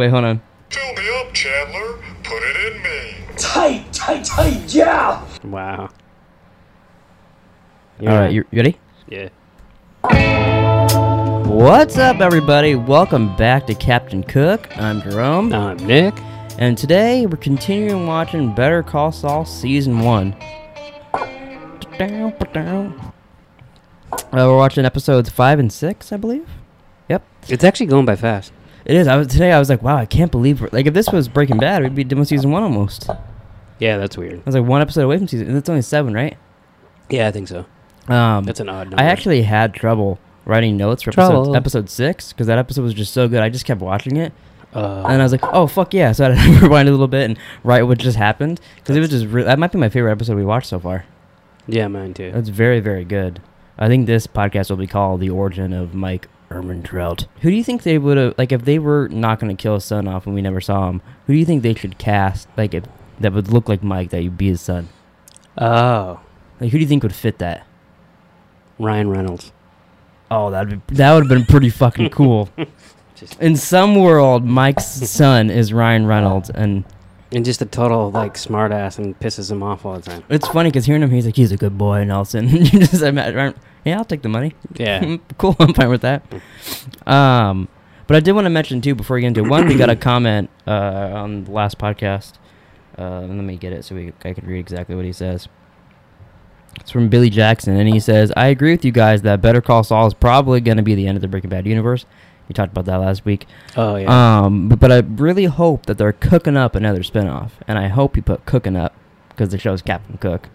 Wait, hold on. Fill me up, Chandler. Put it in me. Tight, tight, tight, yeah! Wow. All right, you you ready? Yeah. What's up, everybody? Welcome back to Captain Cook. I'm Jerome, I'm Nick. and today we're continuing watching Better Call Saul season one. Uh, we're watching episodes five and six, I believe. Yep, It's actually going by fast. It is. I was today. I was like, wow, I can't believe. Like, if this was Breaking Bad, we'd be with season one almost. Yeah, that's weird. I was like one episode away from season, and it's only seven, right? Yeah, I think so. Um, That's an odd number. I actually had trouble writing notes for episode, Trouble. episode six because that episode was just so good. I just kept watching it. Uh, And I was like, oh, fuck yeah. So I had to rewind a little bit and write what just happened. Because it was just, re- that might be my favorite episode we watched so far. yeah, mine too. It's very, very good. I think this podcast will be called The Origin of Mike Ehrmantraut. Who do you think they would have, like, if they were not going to kill his son off and we never saw him, who do you think they should cast, like, if, that would look like Mike, that would be his son? Oh, Like, who do you think would fit that? Ryan Reynolds. Oh, that'd be, that would have been pretty fucking cool. Just- In some world, Mike's son is Ryan Reynolds, and And just a total like smartass and pisses him off all the time. It's funny because hearing him, he's like, he's a good boy, Nelson. you just, I'm, I'm, yeah, I'll take the money. Yeah. cool, I'm fine with that. Um, but I did want to mention too before we get into it, one, we got a comment uh, on the last podcast. Uh, let me get it so we I can read exactly what he says. It's from Billy Jackson, and he says, "I agree with you guys that Better Call Saul is probably going to be the end of the Breaking Bad universe. We talked about that last week. Oh yeah. Um, but, but I really hope that they're cooking up another spinoff, and I hope you put cooking up because the show's Captain Cook.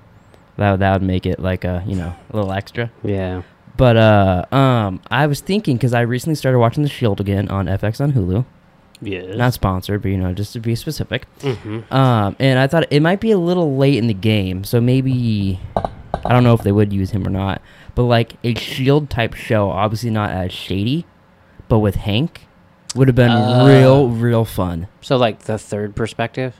That would, that would make it like a you know a little extra. yeah. But uh, um, I was thinking because I recently started watching The Shield again on FX on Hulu. Yeah. Not sponsored, but you know just to be specific. hmm Um, and I thought it might be a little late in the game, so maybe I don't know if they would use him or not. But like a Shield type show, obviously not as shady, but with Hank would have been Uh. real, real fun. So like the third perspective.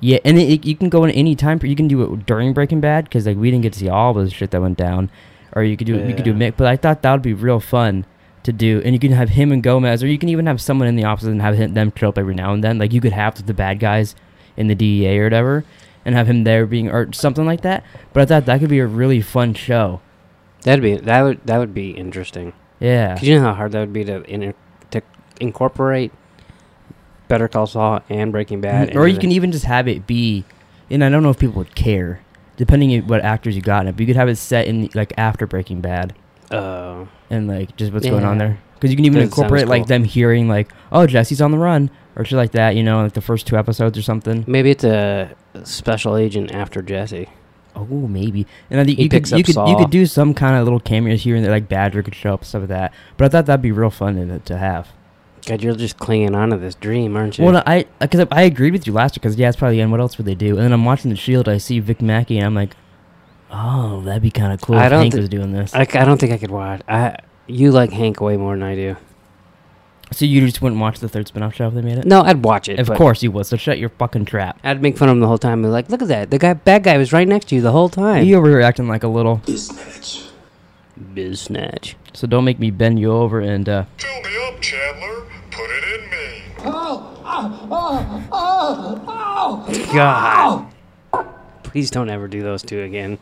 Yeah, and it, you can go in any time. You can do it during Breaking Bad because like we didn't get to see all the shit that went down, or you could do you could do mix. But I thought that would be real fun to do, and you can have him and Gomez, or you can even have someone in the office and have him, them show up every now and then. Like you could have the bad guys in the DEA or whatever, and have him there being or something like that. But I thought that could be a really fun show. That'd be that would that would be interesting. Yeah, Cause you know how hard that would be to in, to incorporate Better Call Saul and Breaking Bad. Mm, or you can even just have it be, and I don't know if people would care, depending on what actors you got in it. But you could have it set in like after Breaking Bad. Oh. and like just what's going on there. Because you can even incorporate like cool. them hearing like, oh, Jesse's on the run or shit like that. You know, like the first two episodes or something. Maybe it's a special agent after Jesse. Oh, maybe. And I think He you could you could you could do some kind of little cameos here and there, like Badger could show up stuff like that. But I thought that'd be real fun to, to have. God, you're just clinging on to this dream, aren't you? Well, no, I because I, I agreed with you last week because yeah, it's probably the end. What else would they do? And then I'm watching the Shield. I see Vic Mackey, and I'm like, oh, that'd be kind of cool I if don't Hank thi- was doing this. I, I don't think I could watch. I you like Hank way more than I do. so you just wouldn't watch the third spinoff show if they made it? No, I'd watch it. of course you would. So shut your fucking trap. I'd make fun of him the whole time. Be like, look at that. The guy, bad guy, was right next to you the whole time. You were here acting like a little. Biznatch. Biz snatch. So don't make me bend you over and uh Fill me up, Chandler. Put it in me. God. Please don't ever do those two again.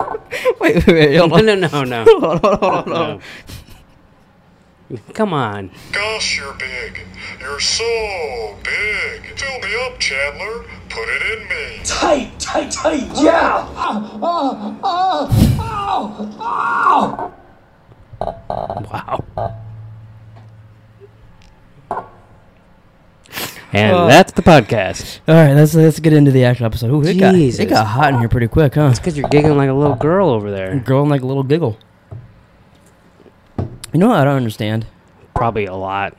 wait, wait, wait, hold No, on. no, no, no. Hold on, hold on, hold on. No. Come on. Gosh, you're big. You're so big. Fill me up, Chandler. Put it in me. Tight, tight, tight, yeah! Wow. And Uh, that's the podcast. All right, let's let's get into the actual episode. Ooh, it got it got hot in here pretty quick, huh? It's because you're giggling like a little girl over there. Growing like a little giggle. You know what I don't understand? Probably a lot.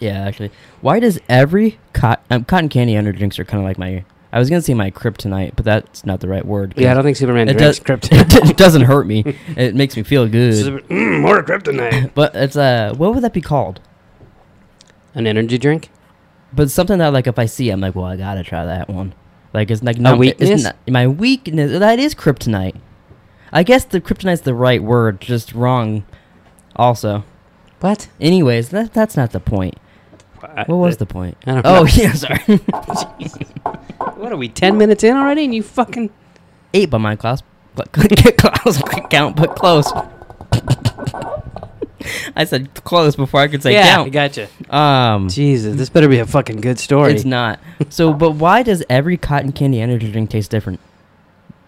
Yeah, actually, why does every cot- um, cotton candy energy drinks are kind of like my? I was gonna say my kryptonite, but that's not the right word. Yeah, I don't think Superman it drinks does. kryptonite. it doesn't hurt me. It makes me feel good. Mm, more kryptonite. But it's uh, what would that be called? An energy drink? But something that like if I see, I'm like, well, I gotta try that one. Like it's like no weakness? It's not, my weakness. That is kryptonite. I guess the kryptonite's the right word, just wrong. Also, What? anyways, that that's not the point. I- What was the point? I don't Oh know. yeah, sorry. What are we? Ten minutes in already, and you fucking. Eight by my class. But get close. Count, but close. I said close before I could say yeah, count. gotcha. Um, Jesus, this better be a fucking good story. it's not. So, but why does every cotton candy energy drink taste different?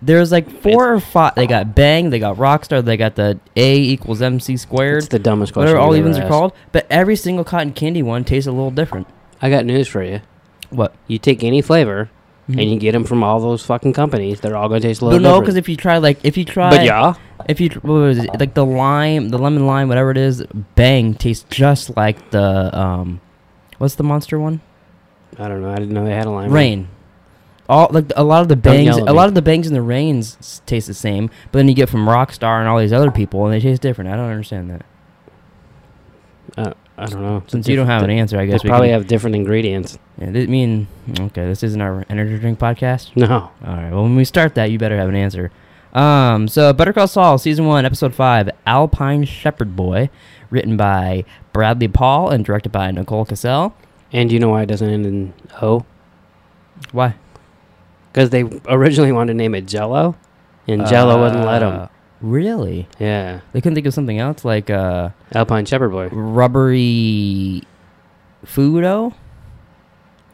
There's like four or five. They got Bang, they got Rockstar, they got the A equals MC squared. It's the dumbest question. whatever all you've evens are called. But every single cotton candy one tastes a little different. I got news for you. What? You take any flavor, Mhm. and you get them from all those fucking companies. They're all gonna taste a But no, because if you try like if you try, but yeah, if you what was it like the lime, the lemon lime, whatever it is, Bang tastes just like the um, what's the monster one? I don't know. I didn't know they had a lime. Reign. All like a lot of the bangs, a lot of the bangs and the Reigns taste the same, but then you get from Rockstar and all these other people, and they taste different. I don't understand that. Uh, I don't know. Since you don't have an answer, I guess we probably can, have different ingredients. Yeah, I mean, okay, this isn't our energy drink podcast. No. All right. Well, when we start that, you better have an answer. Um, so Better Call Saul, season one, episode five, Alpine Shepherd Boy, written by Bradley Paul and directed by Nicole Kassell. And you know why it doesn't end in O? Why? Because they originally wanted to name it Jello, and Jello wouldn't let Uh, them. Really? Yeah. They couldn't think of something else like uh, Alpine Shepherd Boy. rubbery Fudo.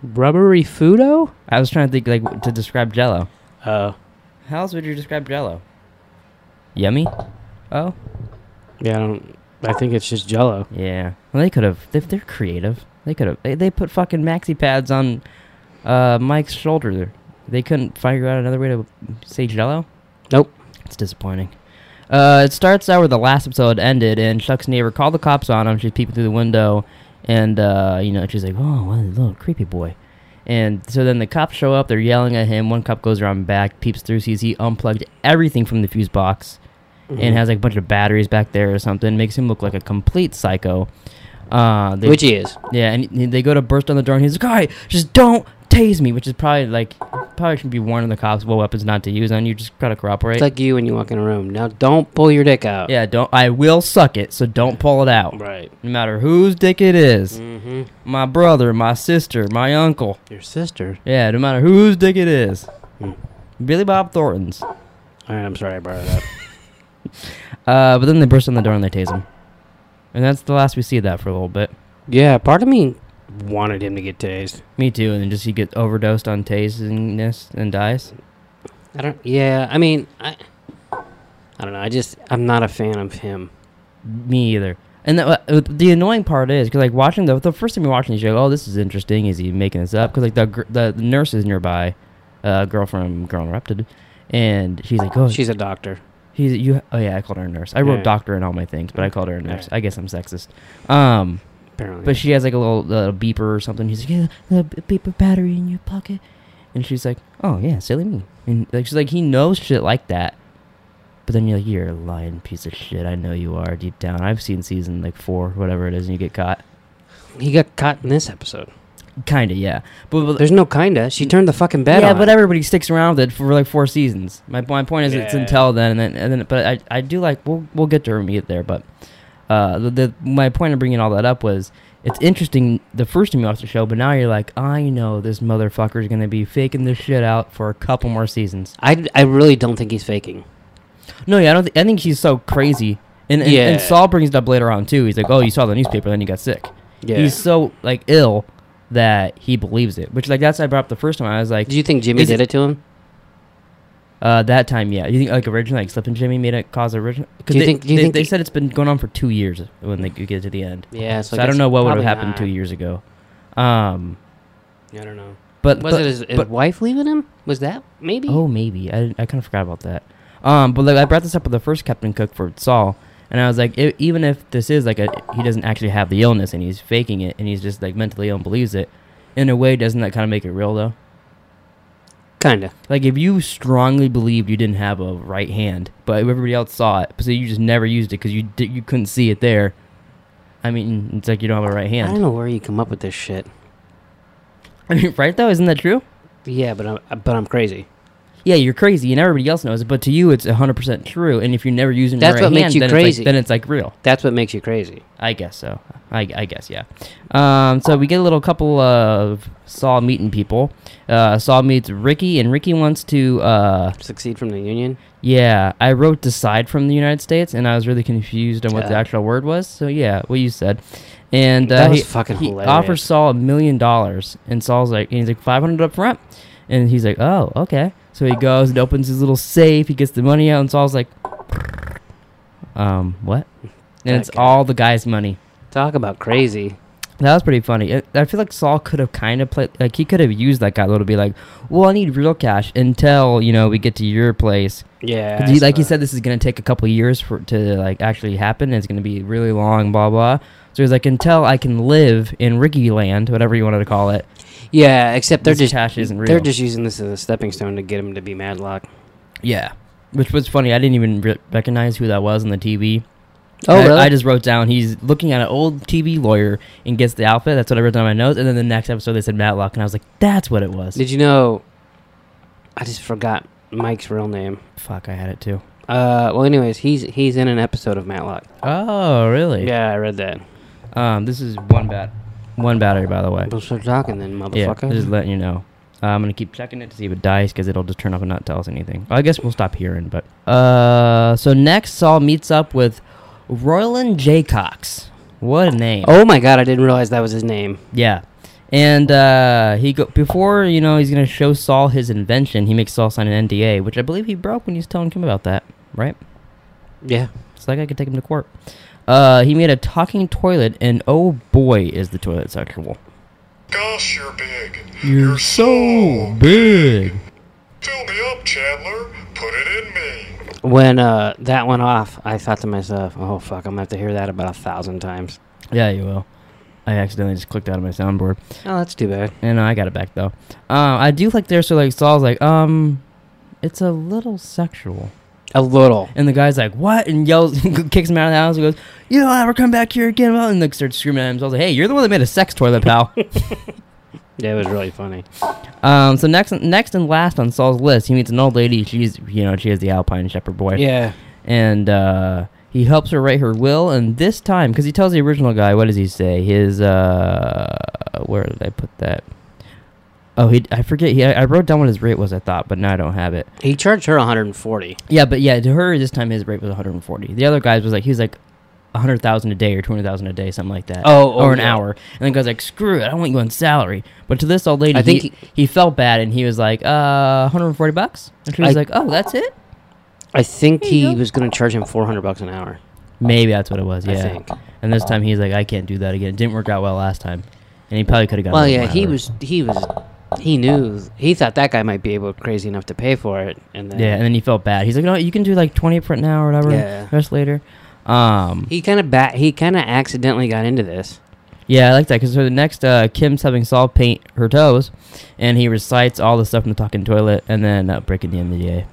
Rubbery Fudo? I was trying to think like to describe Jello. Oh. How else would you describe Jello? Yummy. Oh. Yeah, I don't. I think it's just Jello. Yeah. Well, they could have. If they're creative, they could have. They, they put fucking maxi pads on uh, Mike's shoulder. There. They couldn't figure out another way to say Jello. Nope. It's disappointing. Uh, it starts out where the last episode ended, and Chuck's neighbor called the cops on him. She's peeping through the window, and uh, you know she's like, "Oh, what a little creepy boy." And so then the cops show up. They're yelling at him. One cop goes around back, peeps through, sees he unplugged everything from the fuse box, Mm-hmm. and has like a bunch of batteries back there or something. Makes him look like a complete psycho. Uh, they, Which he is. yeah, and they go to burst on the door, and he's like, "All right, just don't tase me," which is probably like probably should be warning the cops what weapons not to use on you. Just gotta cooperate. It's like you when you walk in a room. Now, don't pull your dick out. yeah, don't. I will suck it, so don't pull it out. Right. No matter whose dick it is, Mm-hmm. my brother, my sister, my uncle. Your sister. Yeah, no matter whose dick it is. Hmm. Billy Bob Thornton's. All right, I'm sorry I brought it up. Uh, but then they burst on the door and they tase him, and that's the last we see of that for a little bit. yeah, part of me wanted him to get tased. Me too, and then just he gets overdosed on tasingness and dies. I don't. Yeah, I mean, I. I don't know. I just I'm not a fan of him. Me either. And the, uh, the annoying part is because like watching the the first time you're watching the show, oh this is interesting. Is he making this up? Because like the, the the nurse is nearby, uh, girl from Girl Interrupted, and she's like, oh She's a doctor. he's you. Oh yeah, I called her a nurse. I wrote Yeah. doctor in all my things, but I called her a nurse. Yeah. I guess I'm sexist. Um, Apparently. but she has like a little uh, beeper or something. He's like, yeah, the beeper battery in your pocket, and she's like, oh yeah, silly me. And like she's like, he knows shit like that. But then you're like, you're a lying piece of shit. I know you are deep down. I've seen season like four, whatever it is, and you get caught. he got caught in this episode. Kinda, yeah. But, but There's no kinda. She turned the fucking bed yeah, on. but everybody sticks around with it for like four seasons. My my point is, it's Yeah. until then, and then and then. But I I do like we'll we'll get to her meet there. But uh, the, the my point of bringing all that up was it's interesting the first time you watch the show, but now you're like, I know this motherfucker is gonna be faking this shit out for a couple more seasons. I, I really don't think he's faking. No, yeah, I don't. Th- I think he's so crazy. And, and, Yeah. and Saul brings it up later on too. He's like, "Oh, you saw the newspaper, then you got sick." Yeah. He's so like ill that he believes it. Which like that's what I brought up the first time. I was like, Do you think Jimmy did it- it to him? Uh, that time, yeah. You think like originally, like Slippin' Jimmy made it cause original? Because Do you they, think- do you they, think they he- said it's been going on for two years when they get to the end. Yeah. So, So, I don't know what would have happened not. two years ago. Um, I don't know. but Was but- it his, his but- wife leaving him? Was that maybe? Oh, maybe. I, I kind of forgot about that. Um, but like I brought this up with the first Captain Cook for Saul, and I was like, e- even if this is like a he doesn't actually have the illness and he's faking it and he's just like mentally ill and believes it, in a way, doesn't that kind of make it real though? Kinda. Like if you strongly believed you didn't have a right hand, but everybody else saw it, but so you just never used it because you you couldn't see it there. I mean, it's like you don't have a right hand. I don't know where you come up with this shit. I mean, right though, isn't that true? Yeah, but I'm but I'm crazy. Yeah, you're crazy, and everybody else knows it, but to you, it's 100% true. And if you're never using That's your right what makes hand, you then crazy. It's like, then it's like real. That's what makes you crazy. I guess so. I, I guess yeah. Um, so we get a little couple of Saul meeting people. Uh, Saul meets Ricky, and Ricky wants to. Uh, Succeed from the union. yeah, I wrote "decide" from the United States, and I was really confused on what the actual word was. So yeah, what you said. And uh, That was he, fucking he hilarious. offers Saul a million dollars, and Saul's like, and he's like five hundred up front, and he's like, oh okay. So he goes and opens his little safe. He gets the money out, and Saul's like, um, what? And it's all the guy's money. Talk about crazy. That was pretty funny. I- I feel like Saul could have kind of played, like he could have used that guy a little, be like, "Well, I need real cash until you know we get to your place." Yeah. He, like he said, this is gonna take a couple years for to like actually happen. It's gonna be really long, blah blah. So he's like, until I can live in Ricky Land, whatever you wanted to call it. Yeah, except they're This just cash isn't They're just using this as a stepping stone to get him to be Matlock. Yeah, which was funny. I didn't even re- recognize who that was on the TV. Oh, I, really? I just wrote down he's looking at an old TV lawyer and gets the outfit. That's what I wrote down my notes. And then the next episode they said Matlock, and I was like, that's what it was. Did you know? I just forgot Mike's real name. Fuck, I had it too. Uh, well, anyways, he's he's in an episode of Matlock. Oh, really? Yeah, I read that. Um, this is one bat, one battery, by the way. We'll start talking then, motherfucker. Yeah, just letting you know. Uh, I'm gonna keep checking it to see if it dies because it'll just turn off and not tell us anything. I guess we'll stop hearing. But uh, so next Saul meets up with Roland Jaycox. What a name! oh my god, I didn't realize that was his name. Yeah. And uh, he go before you know he's gonna show Saul his invention. He makes Saul sign an NDA, which I believe he broke when he was telling Kim about that, right? Yeah. So that guy could take him to court. Uh, he made a talking toilet, and oh boy, is the toilet sexual. Gosh, you're big. You're so big. Fill me up, Chandler. Put it in me. When uh that went off, I thought to myself, "Oh fuck, I'm gonna have to hear that about a thousand times." Yeah, you will. I accidentally just clicked out of my soundboard, Oh, that's too bad. and uh, I got it back though. Uh, I do like there, so like Saul's like, um, it's a little sexual. A little. And the guy's like, "What?" and yells, kicks him out of the house. And goes, "You don't ever come back here again!" And like starts screaming at him. So I was like, "Hey, you're the one that made a sex toilet, pal." Yeah, it was really funny. um. So next, next and last on Saul's list, he meets an old lady. She's, you know, she has the Alpine Shepherd boy. Yeah. And uh, he helps her write her will. And this time, because he tells the original guy, what does he say? His uh, where did I put that? Oh, he. I forget. He. I wrote down what his rate was. I thought, but now I don't have it. He charged her 140. Yeah, but yeah, to her this time his rate was 140. The other guys was like he was like 100,000 a day or 200,000 a day, something like that. Oh, oh, or an yeah. hour. And the guy's like, "Screw it, I don't want you on salary." But to this old lady, I think he, he- he felt bad and he was like, "Uh, 140 bucks." And she was I- like, "Oh, that's it." I think he go. was gonna charge him 400 bucks an hour. Maybe that's what it was. I Yeah. think. And this time he's like, "I can't do that again." It didn't work out well last time, and he probably could have got. Well, yeah, he that. was he was he knew he thought that guy might be able crazy enough to pay for it, and then Yeah, and then he felt bad. He's like, "No, you can do like 20 for now or whatever. Yeah. Rest later." Um. he kind of bat he kind of accidentally got into this. Yeah, I like that because so the next uh, Kim's having Saul paint her toes, and he recites all the stuff in the talking toilet, and then uh, breaking the NDA.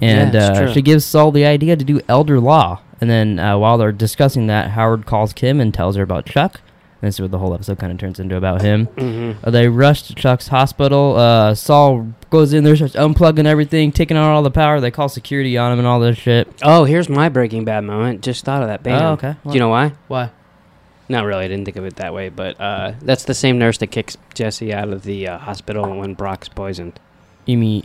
And Yeah, uh, she gives Saul the idea to do elder law, and then uh, while they're discussing that, Howard calls Kim and tells her about Chuck. And this is what the whole episode kind of turns into about him. Mm-hmm. Uh, they rush to Chuck's hospital. Uh, Saul goes in there, starts unplugging everything, taking out all the power. They call security on him and all this shit. Oh, here's my Breaking Bad moment. Just thought of that. Bam. Oh, okay. Do you know why? Why? Not really. I didn't think of it that way, but uh, that's the same nurse that kicks Jesse out of the uh, hospital when Brock's poisoned. You mean?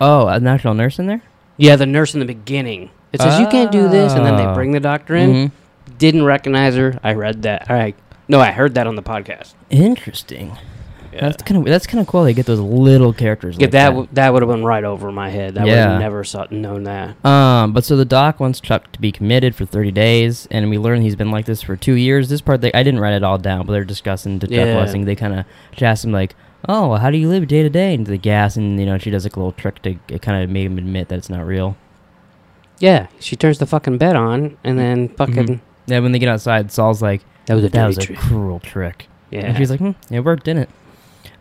Oh, a national nurse in there? Yeah, the nurse in the beginning. It says you can't do this, and then they Oh. bring the doctor in. Mhm. Didn't recognize her. I read that. I no, I heard that on the podcast. Interesting. Yeah. That's kind of that's kind of cool. They get those little characters. Yeah, like that that. w- that would have been right over my head. I would Yeah. have never saw, known that. um, but so the doc wants Chuck to be committed for 30 days, and we learn he's been like this for two years. This part, they, I didn't write it all down, but they're discussing to Chuck Yeah. They kind of ask him like, "Oh, well, how do you live day to day?" And the gas, and you know, she does like a little trick to kind of make him admit that it's not real. Yeah, she turns the fucking bed on, and then fucking Mhm. Yeah, when they get outside, Saul's like, that was a "That was a trick. cruel trick." Yeah, And she's like, hmm, it worked, didn't it?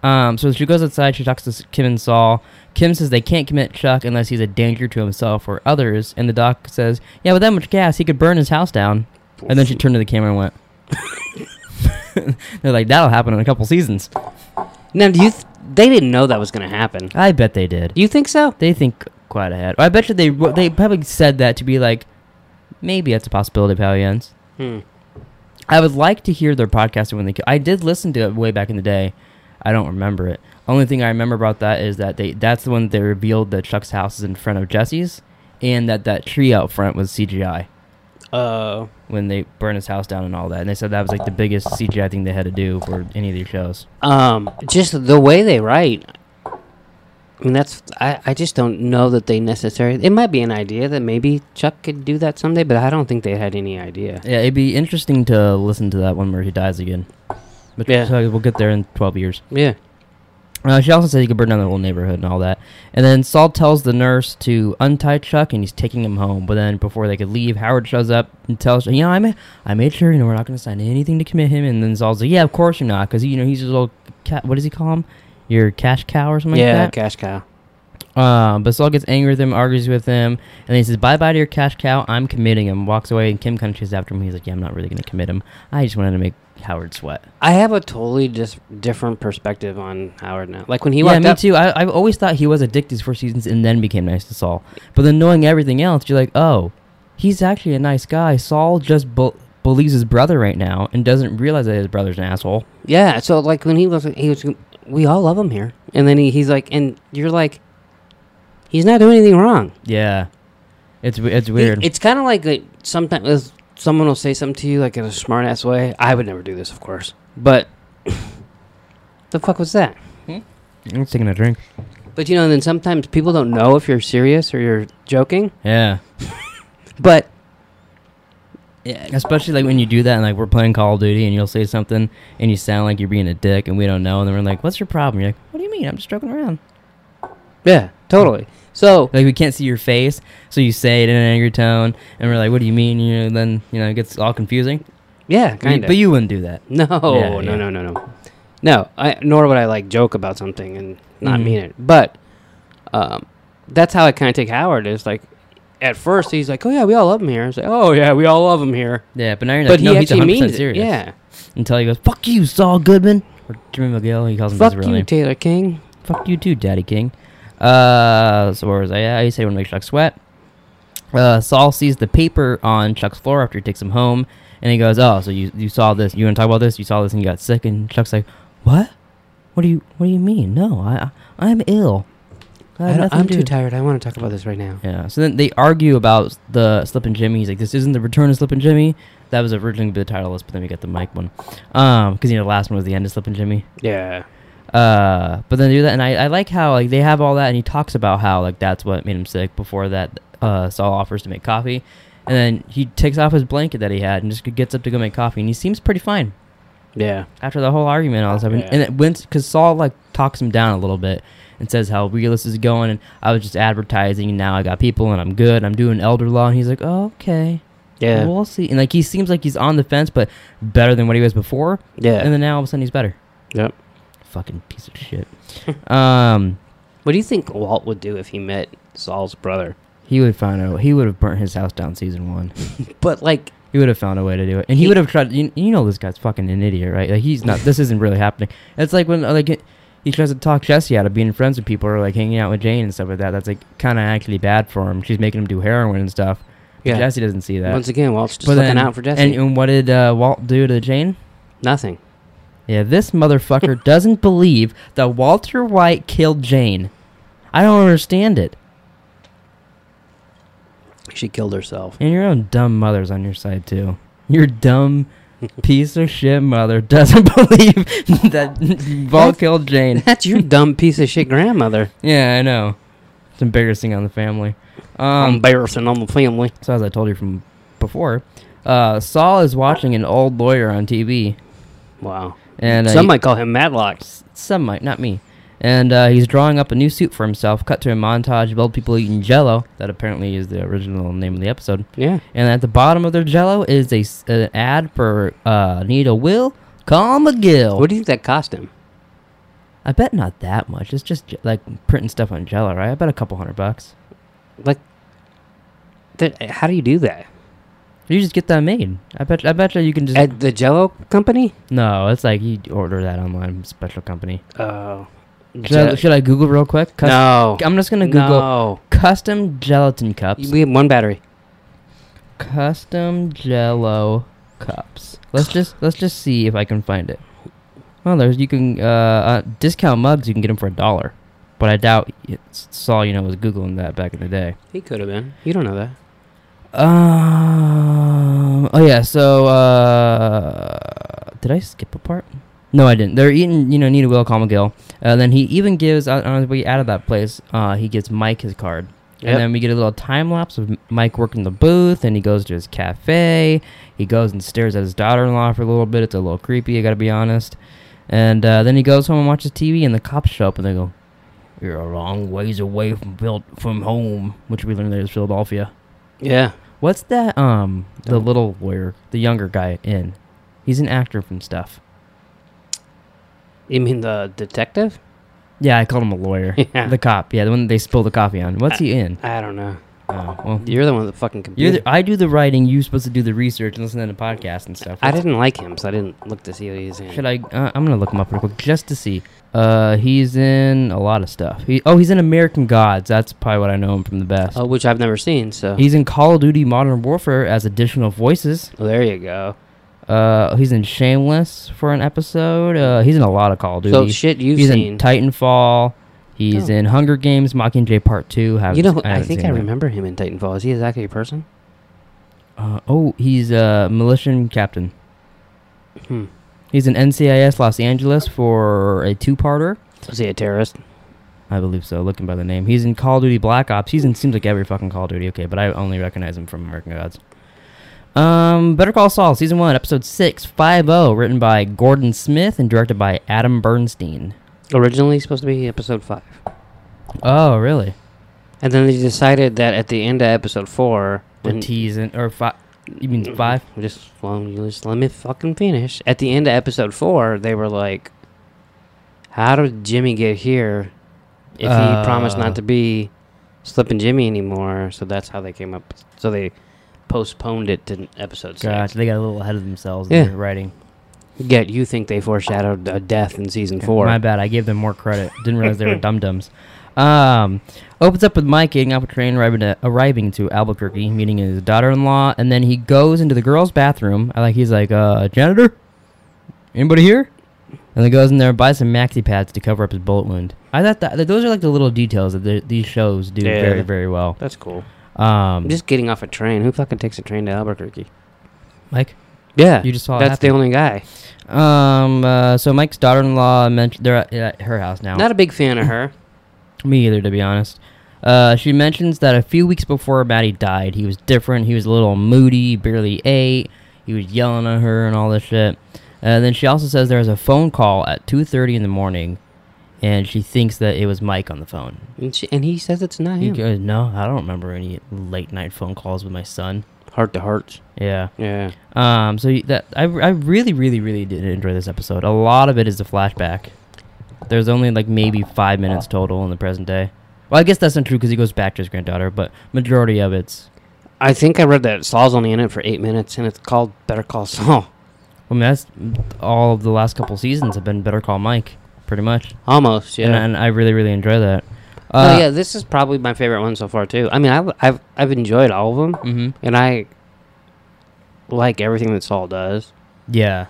Um, so she goes outside. She talks to Kim and Saul. Kim says they can't commit Chuck unless he's a danger to himself or others. And the doc says, yeah, with that much gas, he could burn his house down. And then she turned to the camera and went, they're like, that'll happen in a couple seasons. now do you th- they didn't know that was going to happen. I bet they did. You think so? They think quite ahead. I bet you they they probably said that to be like, maybe that's a possibility of how he ends. Hmm. I would like to hear their podcast when they. I did listen to it way back in the day. I don't remember it. Only thing I remember about that is that they that's the one that they revealed that Chuck's house is in front of Jesse's, and that that tree out front was CGI Uh, when they burned his house down and all that. And they said that was like the biggest CGI thing they had to do for any of these shows. um, just the way they write. I mean, that's I, I just don't know that they necessarily. It might be an idea that maybe Chuck could do that someday, but I don't think they had any idea. Yeah, it'd be interesting to listen to that one where he dies again. But Yeah. we'll get there in twelve years. Yeah. Uh, she also said he could burn down the whole neighborhood and all that. And then Saul tells the nurse to untie Chuck, and he's taking him home. But then before they could leave, Howard shows up and tells, you know, I made, I made sure, you know, we're not going to sign anything to commit him. And then Saul's like, yeah, of course you're not, because you know he's a little cat. What does he call him? Your cash cow or something yeah, like that. Yeah, cash cow. Um, but Saul gets angry with him, argues with him, and then he says, "Bye bye to your cash cow. I'm committing him." Walks away, and Kim kind of chases after him. He's like, "Yeah, I'm not really going to commit him. I just wanted to make Howard sweat." I have a totally just different perspective on Howard now. Like when he yeah, walked me up, too. I, I've always thought he was a dick these four seasons, and then became nice to Saul. But then knowing everything else, you're like, "Oh, he's actually a nice guy." Saul just bu- believes his brother right now and doesn't realize that his brother's an asshole. Yeah, so like when he was, he was, we all love him here, and then he, he's like, and you're like, he's not doing anything wrong. Yeah, it's w- it's He- weird. it's kind of like uh, sometimes someone will say something to you like in a smart ass way. I would never do this, of course, but the fuck was that? I'm taking a drink. But you know, and then sometimes people don't know if you're serious or you're joking. Yeah. But yeah, Especially like when you do that and like we're playing Call of Duty and you'll say something and you sound like you're being a dick and we don't know and then we're like, What's your problem? You're like, What do you mean? I'm just joking around. yeah, totally. So Like we can't see your face, so you say it in an angry tone and we're like, What do you mean? You know, then you know it gets all confusing. yeah, kind of. But you wouldn't do that. No, Yeah, no, yeah. no, no, no. No, I nor would I like joke about something and not Mhm. mean it. But um, that's how I kind of take Howard. Is like at first he's like, "Oh yeah, we all love him here." It's like, "Oh yeah, we all love him here." Yeah, but now you're but like, he no, he's actually 100% means serious. it. Yeah. Until he goes, Fuck you, Saul Goodman or Jimmy McGill, he calls him Fuck his real you, name. Taylor King. Fuck you too, Daddy King. Uh, so where was I? Yeah, he said he want to make Chuck sweat. Uh, Saul sees the paper on Chuck's floor after he takes him home, and he goes, "Oh, so you you saw this? You want to talk about this? You saw this and you got sick?" And Chuck's like, "What? What do you What do you mean? No, I I- I'm ill. I have I don't, nothing I'm to too do." tired. I want to talk about this right now. Yeah. So then they argue about the Slippin' Jimmy. He's like, "This isn't the Return of Slippin' Jimmy." That was originally the title list, but then we got the Mike one. Um, because you know the last one was the end of Slippin' Jimmy. Yeah. Uh, but then they do that, and I, I like how like they have all that, and he talks about how like that's what made him sick. Before that, uh, Saul offers to make coffee, and then he takes off his blanket that he had and just gets up to go make coffee, and he seems pretty fine Yeah. after the whole argument. and All this stuff, and, Yeah. and it went because Saul like talks him down a little bit and says how real this is going, and I was just advertising, and now I got people, and I'm good. I'm doing elder law, and he's like, oh, okay, Yeah. we'll see. And like he seems like he's on the fence, but better than what he was before. yeah. And then now all of a sudden he's better. yep. Fucking piece of shit. um. What do you think Walt would do if he met Saul's brother? He would find out. He would have burnt his house down season one. But like, He would have found a way to do it, and he, He- would have tried. You, you know, this guy's fucking an idiot, right? Like he's not. this isn't really happening. It's like when like he tries to talk Jesse out of being friends with people or like hanging out with Jane and stuff like that. That's like kind of actually bad for him. She's making him do heroin and stuff. But Yeah. Jesse doesn't see that. once again, Walt's just But looking then- out for Jesse. And, and what did uh, Walt do to Jane? Nothing. Yeah, this motherfucker doesn't believe that Walter White killed Jane. I don't understand it. She killed herself. And your own dumb mother's on your side too. Your dumb piece of shit mother doesn't believe that Walt killed Jane. That's your dumb piece of shit grandmother. Yeah, I know. It's embarrassing on the family. Um, Embarrassing on the family. so as I told you from before, uh, Saul is watching an old lawyer on TV, Wow. and uh, Some might call him Matlock. some might, not me. And uh, he's drawing up a new suit for himself. Cut to a montage of old people eating Jello. That apparently is the original name of the episode. Yeah. And at the bottom of their Jello is a an ad for uh, need a will, call McGill. What do you think that cost him? I bet not that much. It's just j- like printing stuff on Jello, right? I bet a couple hundred bucks. Like, that, how do you do that? You just get that made. I bet. I bet you you can just. At the Jello company? no, it's like you order that online, special company. Oh. Should, I, should I Google real quick? Cus- no. I'm just gonna Google No. custom gelatin cups. We have one battery. Custom Jello cups. Let's just let's just see if I can find it. Well, there's you can uh, uh discount mugs. You can get them for a dollar, but I doubt it's Saul. You know was googling that back in the day. He could have been. You don't know that. Um. Oh yeah. So uh, did I skip a part? No, I didn't. They're eating. You know, need a will, call McGill. Uh, then he even gives on on his way out of that place. Uh, he gives Mike his card. Yep. And then we get a little time lapse of Mike working the booth, and he goes to his cafe. He goes and stares at his daughter-in-law for a little bit. It's a little creepy, I gotta be honest. And uh, then he goes home and watches TV, and the cops show up, and they go, "You're a long ways away from built from home," which we learned later is Philadelphia. Yeah. What's that? Um, the little lawyer, the younger guy in. He's an actor from stuff. You mean the detective? Yeah, I called him a lawyer. Yeah. The cop. Yeah, the one they spilled the coffee on. What's he in? I don't know. Oh, well, You're the one that the fucking you're computer. the, I do the writing. You're supposed to do the research and listen to the podcast and stuff. I didn't like him, so I didn't look to see what he's in. Should I? Uh, I'm gonna look him up real quick just to see. Uh, he's in a lot of stuff. He, oh, he's in American Gods. That's probably what I know him from the best. Oh, which I've never seen. So. He's in Call of Duty Modern Warfare as additional voices. oh, there you go. Uh, he's in Shameless for an episode. Uh, he's in a lot of Call of Duty. So shit you've he's seen. in Titanfall. He's Oh. in Hunger Games Mockingjay Part Two. Haven't- you know, who- I think I remember him in Titanfall. Is he exactly a person? Uh, oh, he's a militia captain. Hmm. He's in NCIS Los Angeles for a two-parter. Was he a terrorist? I believe so, looking by the name. He's in Call of Duty Black Ops. He's in seems like every fucking Call of Duty, okay, but I only recognize him from American Gods. Um, Better Call Saul, season one, episode six, five zero, written by Gordon Smith and directed by Adam Bernstein. Originally supposed to be episode 5. Oh, really? and then they decided that at the end of episode four, The when tease and or five? You mean five? just well, just let me fucking finish. At the end of episode four, they were like, "How did Jimmy get here? If he promised Uh. not to be slipping Jimmy anymore." So that's how they came up. So they postponed it to episode six. Gotcha. They got a little ahead of themselves Yeah. in their writing. Yet you think they foreshadowed a death in season four? My bad. I gave them more credit. Didn't realize they were dum dums. Um, opens up with Mike getting off a train, arriving to, arriving to Albuquerque, meeting his daughter-in-law, and then he goes into the girls' bathroom. I like he's like, uh, janitor, anybody here? And he goes in there, and buys some maxi pads to cover up his bullet wound. I thought that, that those are like the little details that the, these shows do Yeah. very, very well. That's cool. Um, Just getting off a train. Who fucking takes a train to Albuquerque? Mike, Yeah, you just saw that's the only guy. Um, uh, so Mike's daughter-in-law mentioned they're at, at her house now. Not a big fan of her. Me either, to be honest. Uh, she mentions that a few weeks before Matty died, he was different. He was a little moody, barely ate. He was yelling at her and all this shit. And then she also says there was a phone call at 2.30 in the morning, and she thinks that it was Mike on the phone. And, she, and he says it's not He him. goes, no, I don't remember any late-night phone calls with my son. Heart to hearts. Yeah. Yeah. Um, so that I, I really, really, really did enjoy this episode. A lot of it is a flashback. There's only like maybe five minutes total in the present day. Well, I guess that's not true because he goes back to his granddaughter, but majority of it's. I think I read that Saul's only in it for eight minutes, and it's called Better Call Saul. I mean, that's all of the last couple seasons have been Better Call Mike, pretty much. Almost, yeah. And, and I really, really enjoy that. oh Uh, yeah, this is probably my favorite one so far too. I mean, I've I've, I've enjoyed all of them, Mm-hmm. and I like everything that Saul does. Yeah.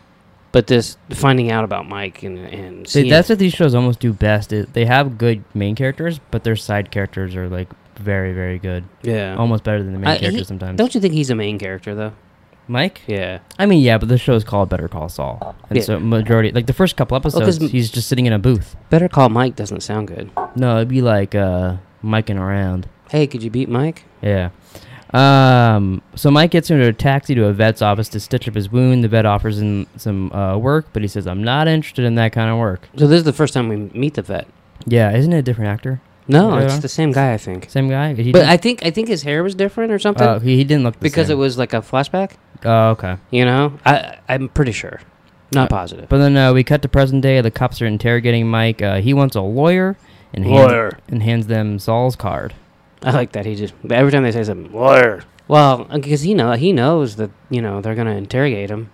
But this finding out about Mike and and See, that's what these shows almost do best. Is they have good main characters, but their side characters are like very, very good. yeah. Almost better than the main I- he- characters sometimes. Don't you think he's a main character though? Mike? Yeah. I mean, yeah, but the show is called Better Call Saul, and Yeah. so majority, like the first couple episodes, m- he's just sitting in a booth. Better Call Mike doesn't sound good. No, it'd be like uh, miking around. Hey, could you beat Mike? Yeah. Um. So Mike gets into a taxi to a vet's office to stitch up his wound. The vet offers him some uh, work, but he says, "I'm not interested in that kind of work." So this is the first time we meet the vet. Yeah, isn't it a different actor? No, Yeah. it's the same guy, I think. Same guy? He But didn't- I think I think his hair was different or something Oh, he, he didn't look the because same. it was like a flashback. Oh, okay. You know, I I'm pretty sure, not positive. But then uh, we cut to present day. The cops are interrogating Mike. Uh, he wants a lawyer and hands, Lawyer. and hands them Saul's card. I like that he just every time they say something lawyer. Well, because he know he knows that you know they're gonna interrogate him.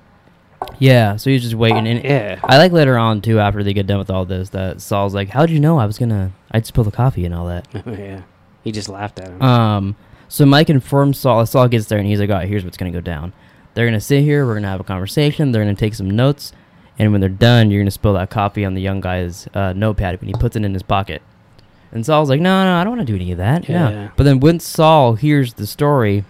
Yeah, so he's just waiting. And Yeah. I like later on too, after they get done with all this, that Saul's like, "How'd you know I was gonna? I'd spill the coffee and all that." yeah. He just laughed at him. Um, so Mike informs Saul. Saul gets there and he's like, "All right, here's what's gonna go down. They're gonna sit here. We're gonna have a conversation. They're gonna take some notes, and when they're done, you're gonna spill that coffee on the young guy's uh, notepad, and he puts it in his pocket." And Saul's like, "No, no, I don't want to do any of that." Yeah. Yeah. But then when Saul hears the story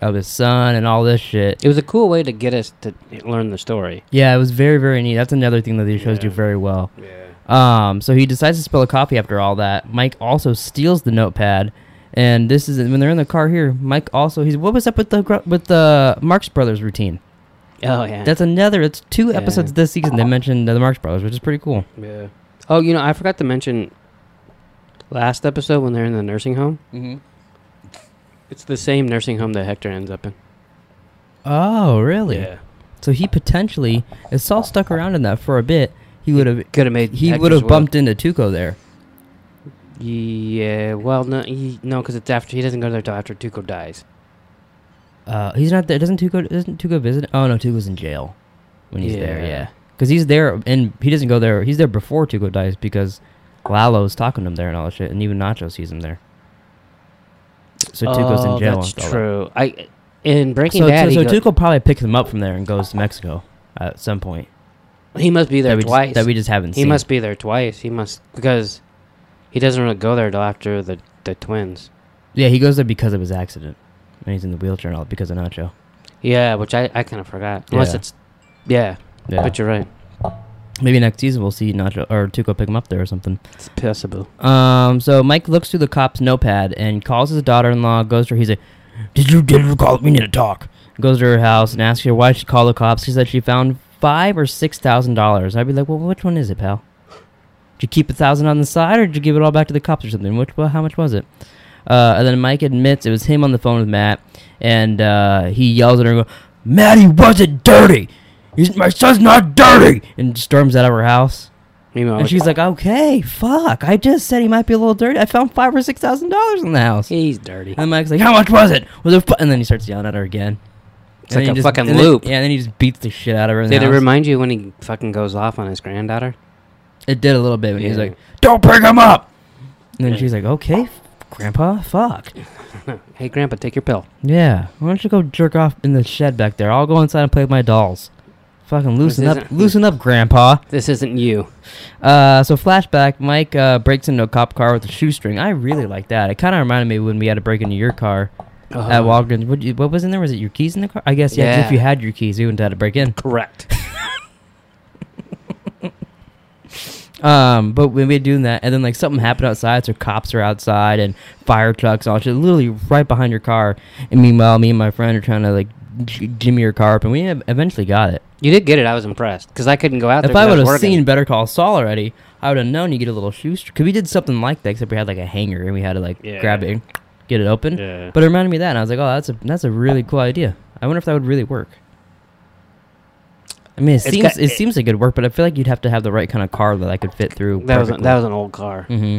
of his son and all this shit, it was a cool way to get us to learn the story. yeah, it was very, very neat. That's another thing that these shows do very well. Yeah. Um, so he decides to spill a coffee after all that. Mike also steals the notepad, and this is when they're in the car here. Mike also he's what was up with the with the Marx Brothers routine? Oh yeah. That's another. It's two Yeah. episodes this season they mentioned the Marx Brothers, which is pretty cool. yeah. Oh, you know, I forgot to mention last episode when they're in the nursing home. Mm-hmm. It's the same nursing home that Hector ends up in. Oh, really? Yeah. So he potentially, if Saul stuck around in that for a bit, he would have Could have made. he would have bumped into Tuco there. Yeah. Well, no, he, no, because it's after he doesn't go there till after Tuco dies. Uh, he's not there. Doesn't Tuco? Doesn't Tuco visit? Oh no, Tuco's in jail when he's there. Yeah. Yeah, because he's there and he doesn't go there. He's there before Tuco dies because Lalo's talking to him there and all that shit, and even Nacho sees him there. So Tuco's oh, in jail. That's all that. true. I in Breaking So, Bad, so, so Tuco probably picks him up from there and goes to Mexico at some point. he must be there that twice. Just, that we just haven't he seen. must be there twice. He must because he doesn't really go there till after the the twins. Yeah, he goes there because of his accident, and he's in the wheelchair and all because of Nacho. Yeah, which I, I kind of forgot. Unless Yeah. it's yeah, Yeah. but you're right. Maybe next season we'll see Nacho or Tuco pick him up there or something. It's possible. Um, so Mike looks through the cop's notepad and calls his daughter-in-law. Goes to her. He's like, "Did you did you call? We need to talk." Goes to her house and asks her why she called the cops. She said she found five or six thousand dollars. I'd be like, "Well, which one is it, pal? Did you keep a thousand on the side, or did you give it all back to the cops or something? Which? Well, how much was it?" Uh, and then Mike admits it was him on the phone with Matt, and uh, he yells at her, and go, "Matt, he wasn't dirty. He's, my son's not dirty," and storms out of her house. Meanwhile, And she's like, "Okay, fuck. I just said he might be a little dirty. I found five or six thousand dollars in the house." he's dirty. And Mike's like, "How much was it?" Was it? Fu-? And then he starts yelling at her again. It's And like a just- fucking and then- loop. yeah, and then he just beats the shit out of her. Did it remind you when he fucking goes off on his granddaughter? It did a little bit when he's Yeah. like, "Don't bring him up." And then Yeah. she's like, "Okay, f- Grandpa, fuck." Hey, Grandpa, take your pill. Yeah, why don't you go jerk off in the shed back there? I'll go inside and play with my dolls. Fucking loosen up, isn't- loosen up, Grandpa. This isn't you. Uh, so flashback, Mike uh, breaks into a cop car with a shoestring. I really like that. It kind of reminded me when we had to break into your car at Uh-huh. Walgreens. What, you, what was in there? Was it your keys in the car? I guess yeah. 'cause Yeah. If you had your keys, you wouldn't have had to break in. Correct. Um, but when we were doing that, and then like something happened outside, so cops are outside and fire trucks and all shit, literally right behind your car. And meanwhile, me and my friend are trying to like j- jimmy your car up, and we eventually got it. You did get it. I was impressed because I couldn't go out there. If I would have seen Better Call Saul already, I would have known you get a little shoestring. Cause we did something like that, except we had like a hanger and we had to like Yeah. grab it, and get it open. Yeah. But it reminded me of that, and I was like, oh, that's a that's a really cool idea. I wonder if that would really work. I mean, it It's seems got- it, seems like it'd work, but I feel like you'd have to have the right kind of car that I could fit through. that was that was an old car. hmm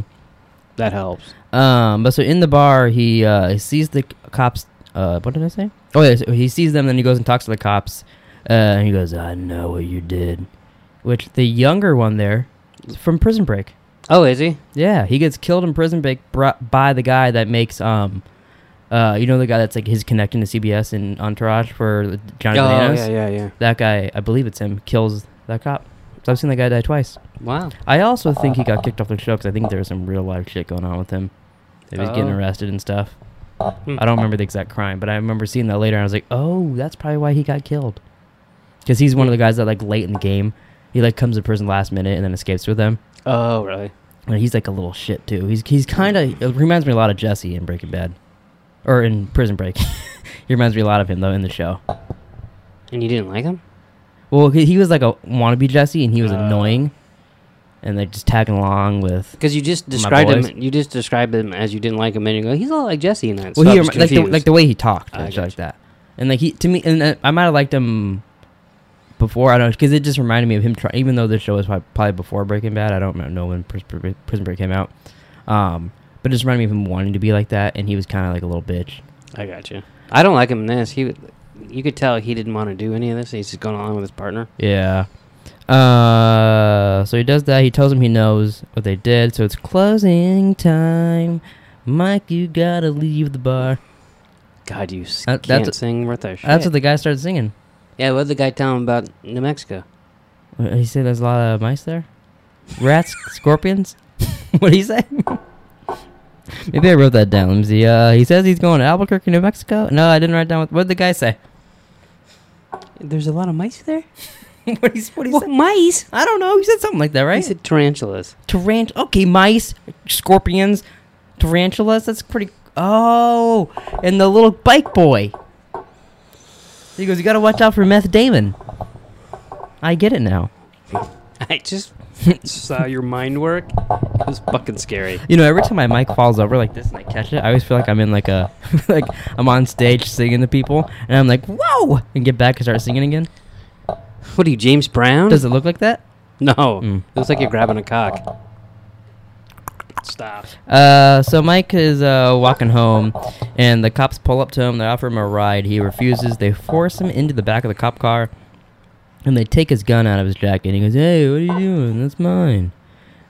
That helps. Um, but so in the bar, he uh, he sees the cops. Uh, what did I say? Oh yeah, so he sees them, then he goes and talks to the cops. Uh, and he goes, "I know what you did," which the younger one there is from Prison Break. Oh, is he? Yeah, he gets killed in Prison Break br- by the guy that makes um, uh, you know the guy that's like his connecting to CBS and Entourage for the Johnny oh, Bananas. yeah, yeah, yeah. That guy, I believe it's him, kills that cop. So I've seen that guy die twice. Wow. I also think he got kicked off the show because I think there was some real life shit going on with him. That he was getting Oh. arrested and stuff. Hmm. I don't remember the exact crime, but I remember seeing that later. and I was like, oh, that's probably why he got killed. Because he's one of the guys that like late in the game, he like comes to prison last minute and then escapes with them. Oh, really? And he's like a little shit too. He's he's kind of it reminds me a lot of Jesse in Breaking Bad, or in Prison Break. he reminds me a lot of him though in the show. And you didn't like him? Well, he, he was like a wannabe Jesse, and he was Uh. annoying, and like just tagging along with. Because you just described him. You just described him as you didn't like him, and you go, he's a lot like Jesse in that. Well, so he like the, like the way he talked like that, and like he to me, and uh, I might have liked him before. I don't because it just reminded me of him. Try, even though this show was prob- probably before Breaking Bad, I don't know when Pris- Pris- Prison Break came out. Um, but it just reminded me of him wanting to be like that, and he was kind of like a little bitch. I got you. I don't like him in this. He, you could tell he didn't want to do any of this. He's just going along with his partner. Yeah. Uh, so he does that. He tells him he knows what they did. So it's closing time. Mike, you gotta leave the bar. God, you s- That- can't that's- sing worth a shit. That's what the guy started singing. yeah, what did the guy tell him about New Mexico? Uh, He said there's a lot of mice there. Rats, scorpions. what did he say? Maybe I wrote that down. Let me see. Uh, he says he's going to Albuquerque, New Mexico. No, I didn't write down. What, what did the guy say? There's a lot of mice there. what he, what he What said? mice? I don't know. He said something like that, right? He said tarantulas. Tarant. Okay, mice, scorpions, tarantulas. That's pretty. Oh, and the little bike boy. He goes, "You gotta watch out for Meth Damon." I get it now. I just saw your mind work. It was fucking scary. You know, every time my mic falls over like this and I catch it, I always feel like I'm in like a like I'm on stage singing to people, and I'm like, "Whoa!" and get back and start singing again. What are you, James Brown? Does it look like that? no. Mm. It looks like you're grabbing a cock. Stop. Uh, so Mike is uh, walking home, and the cops pull up to him. They offer him a ride. He refuses. They force him into the back of the cop car, and they take his gun out of his jacket. And he goes, "Hey, what are you doing? That's mine."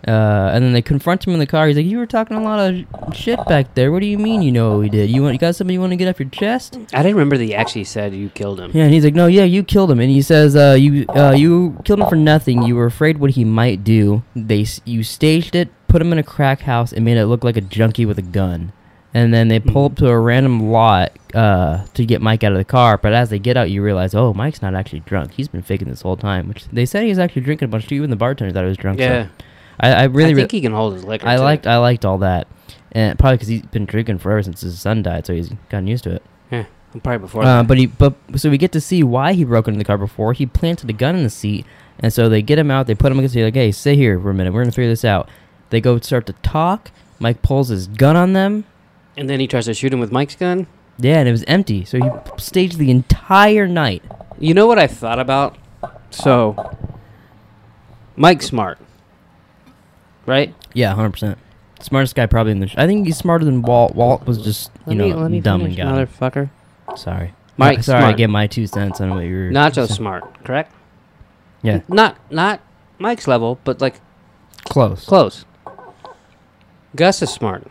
Uh, and then they confront him in the car. He's like, "You were talking a lot of shit back there. What do you mean? You know what we did? You want? You got something you want to get off your chest?" I didn't remember that he actually said you killed him. Yeah, and he's like, "No, yeah, you killed him." And he says, "Uh, you, uh, you killed him for nothing. You were afraid what he might do. They, you staged it, put him in a crack house, and made it look like a junkie with a gun. And then they pull up to a random lot, uh, to get Mike out of the car. But as they get out, you realize, oh, Mike's not actually drunk. He's been faking this whole time. Which they said he was actually drinking a bunch too. Even the bartender thought he was drunk. so Yeah. I, I really, I re- think he can hold his liquor. I too. liked, I liked all that, and probably because he's been drinking forever since his son died, so he's gotten used to it. Yeah, probably before. Uh, that. but he, but so we get to see why he broke into the car before. He planted a gun in the seat, and so they get him out. They put him against the like, hey, sit here for a minute. We're gonna figure this out. They go start to talk. Mike pulls his gun on them. And then he tries to shoot him with Mike's gun. Yeah, and it was empty. So he staged the entire night. You know what I thought about? So, Mike's smart, right? Yeah, hundred percent. Smartest guy probably in the. Sh- I think he's smarter than Walt. Walt was just you Let know me, let me dumb and got him. motherfucker. Sorry, Mike's sorry. I get my two cents on what you were. Nacho smart, correct? Yeah, Not not Mike's level, but like close. close. Gus is smart.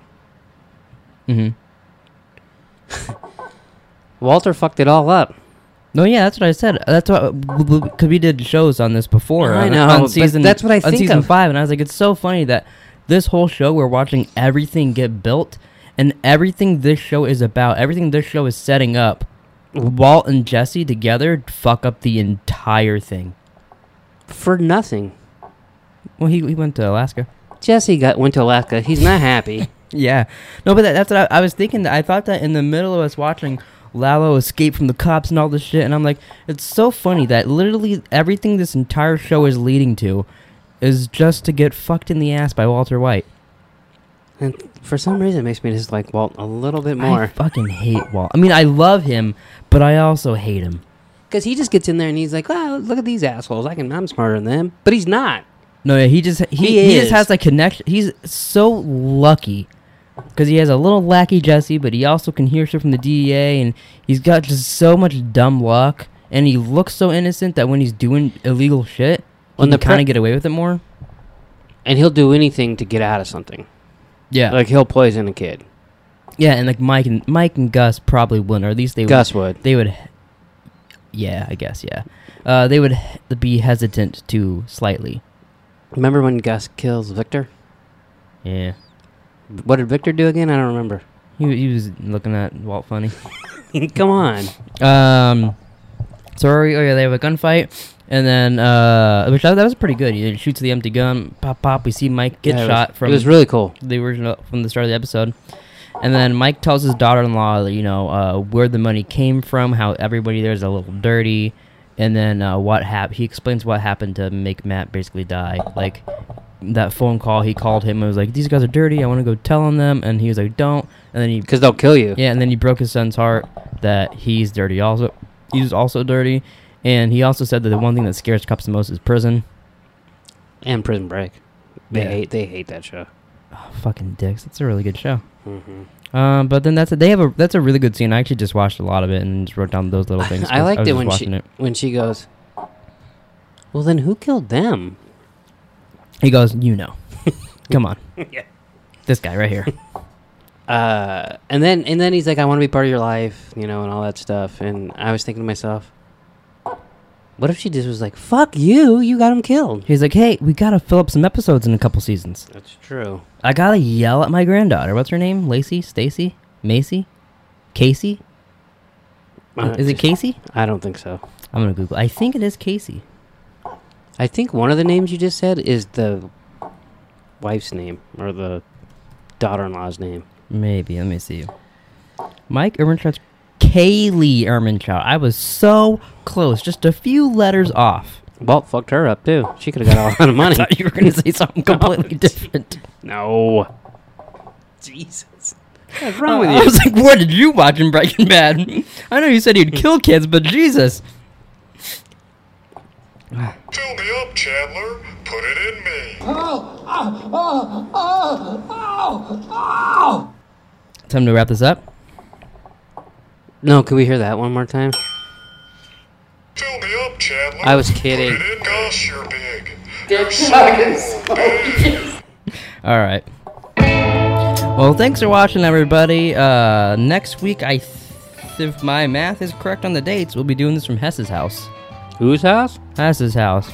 Mm-hmm. Walter fucked it all up. No, yeah, that's what I said. That's what because we did shows on this before. I on, know, on but season. that's what I think on season of. five, and I was like, it's so funny that this whole show we're watching everything get built, and everything this show is about, everything this show is setting up. Walt and Jesse together fuck up the entire thing. For nothing. Well, he, he went to Alaska. Jesse got went to Alaska. He's not happy. Yeah, no, but that, that's what I, I was thinking. That I thought that in the middle of us watching Lalo escape from the cops and all this shit, and I'm like, it's so funny that literally everything this entire show is leading to is just to get fucked in the ass by Walter White. and for some reason, it makes me just like Walt a little bit more. I fucking hate Walt. I mean, I love him, but I also hate him. Because he just gets in there and he's like, "Wow, look at these assholes! I can, I'm smarter than them." But he's not. No, yeah, he just he, He he, just has that connection. He's so lucky because he has a little lackey Jesse, but he also can hear shit from the DEA, and he's got just so much dumb luck. And he looks so innocent that when he's doing illegal shit, he the can kind of get away with it more. And he'll do anything to get out of something. Yeah, Like he'll poison a kid. yeah, and like Mike and Mike and Gus probably wouldn't, or at least they Gus would. would. They would. Yeah, I guess yeah. Uh, they would h- be hesitant to slightly. Remember when Gus kills Victor? Yeah, What did Victor do again? I don't remember. he he was looking at Walt funny. Come on. Um, so oh yeah, they have a gunfight, and then uh, which that, that was pretty good. He shoots the empty gun, pop pop. We see Mike get Yeah, it was- shot from It was really cool. the original from the start of the episode, and then Mike tells his daughter-in-law, you know, uh, where the money came from, how everybody there's a little dirty, and then uh, what happened. He explains what happened to make Matt basically die, like. That phone call, he called him and was like, "These guys are dirty. I want to go tell on them." And he was like, "Don't." And then he Because they'll kill you. yeah, and then he broke his son's heart that he's dirty. Also, he's also dirty, and he also said that the one thing that scares cops the most is prison. And Prison Break. They Yeah. hate. They hate that show. Oh, fucking dicks. It's a really good show. Mm-hmm. Um, but then that's a, they have a that's a really good scene. I actually just watched a lot of it and just wrote down those little things. I liked was it when she it. when she goes. Well, then who killed them? He goes, you know, come on, Yeah. this guy right here. Uh, and then and then he's like, "I want to be part of your life," you know, and all that stuff. And I was thinking to myself, what if she just was like, "Fuck you, you got him killed." He's like, hey, we gotta fill up some episodes in a couple seasons. That's true. I gotta yell at my granddaughter. What's her name? Lacey, Stacy, Macy, Casey. Uh, Is it Casey? I don't think so. I'm gonna Google. I think it is Casey. I think one of the names you just said is the wife's name or the daughter-in-law's name. Maybe. Let me see. Mike Ehrmantraut's Kaylee Ehrmantraut. I was so close, just a few letters off. Walt fucked her up too. She could have got a lot of I money. thought you were gonna say something completely different. no. Jesus. What's wrong with uh, you? I was like, what did you watch in Breaking Bad? I know you said you'd kill kids, but Jesus. Fill me up, Chandler. Put it in me. Time to wrap this up. No, can we hear that one more time? Fill me up, Chandler. I was Put kidding. it in. Gosh, you're big. You're so big. All right. Well, thanks for watching, everybody. Uh, next week, I, th- if my math is correct on the dates, we'll be doing this from Hess's house. Whose house? Hess's house.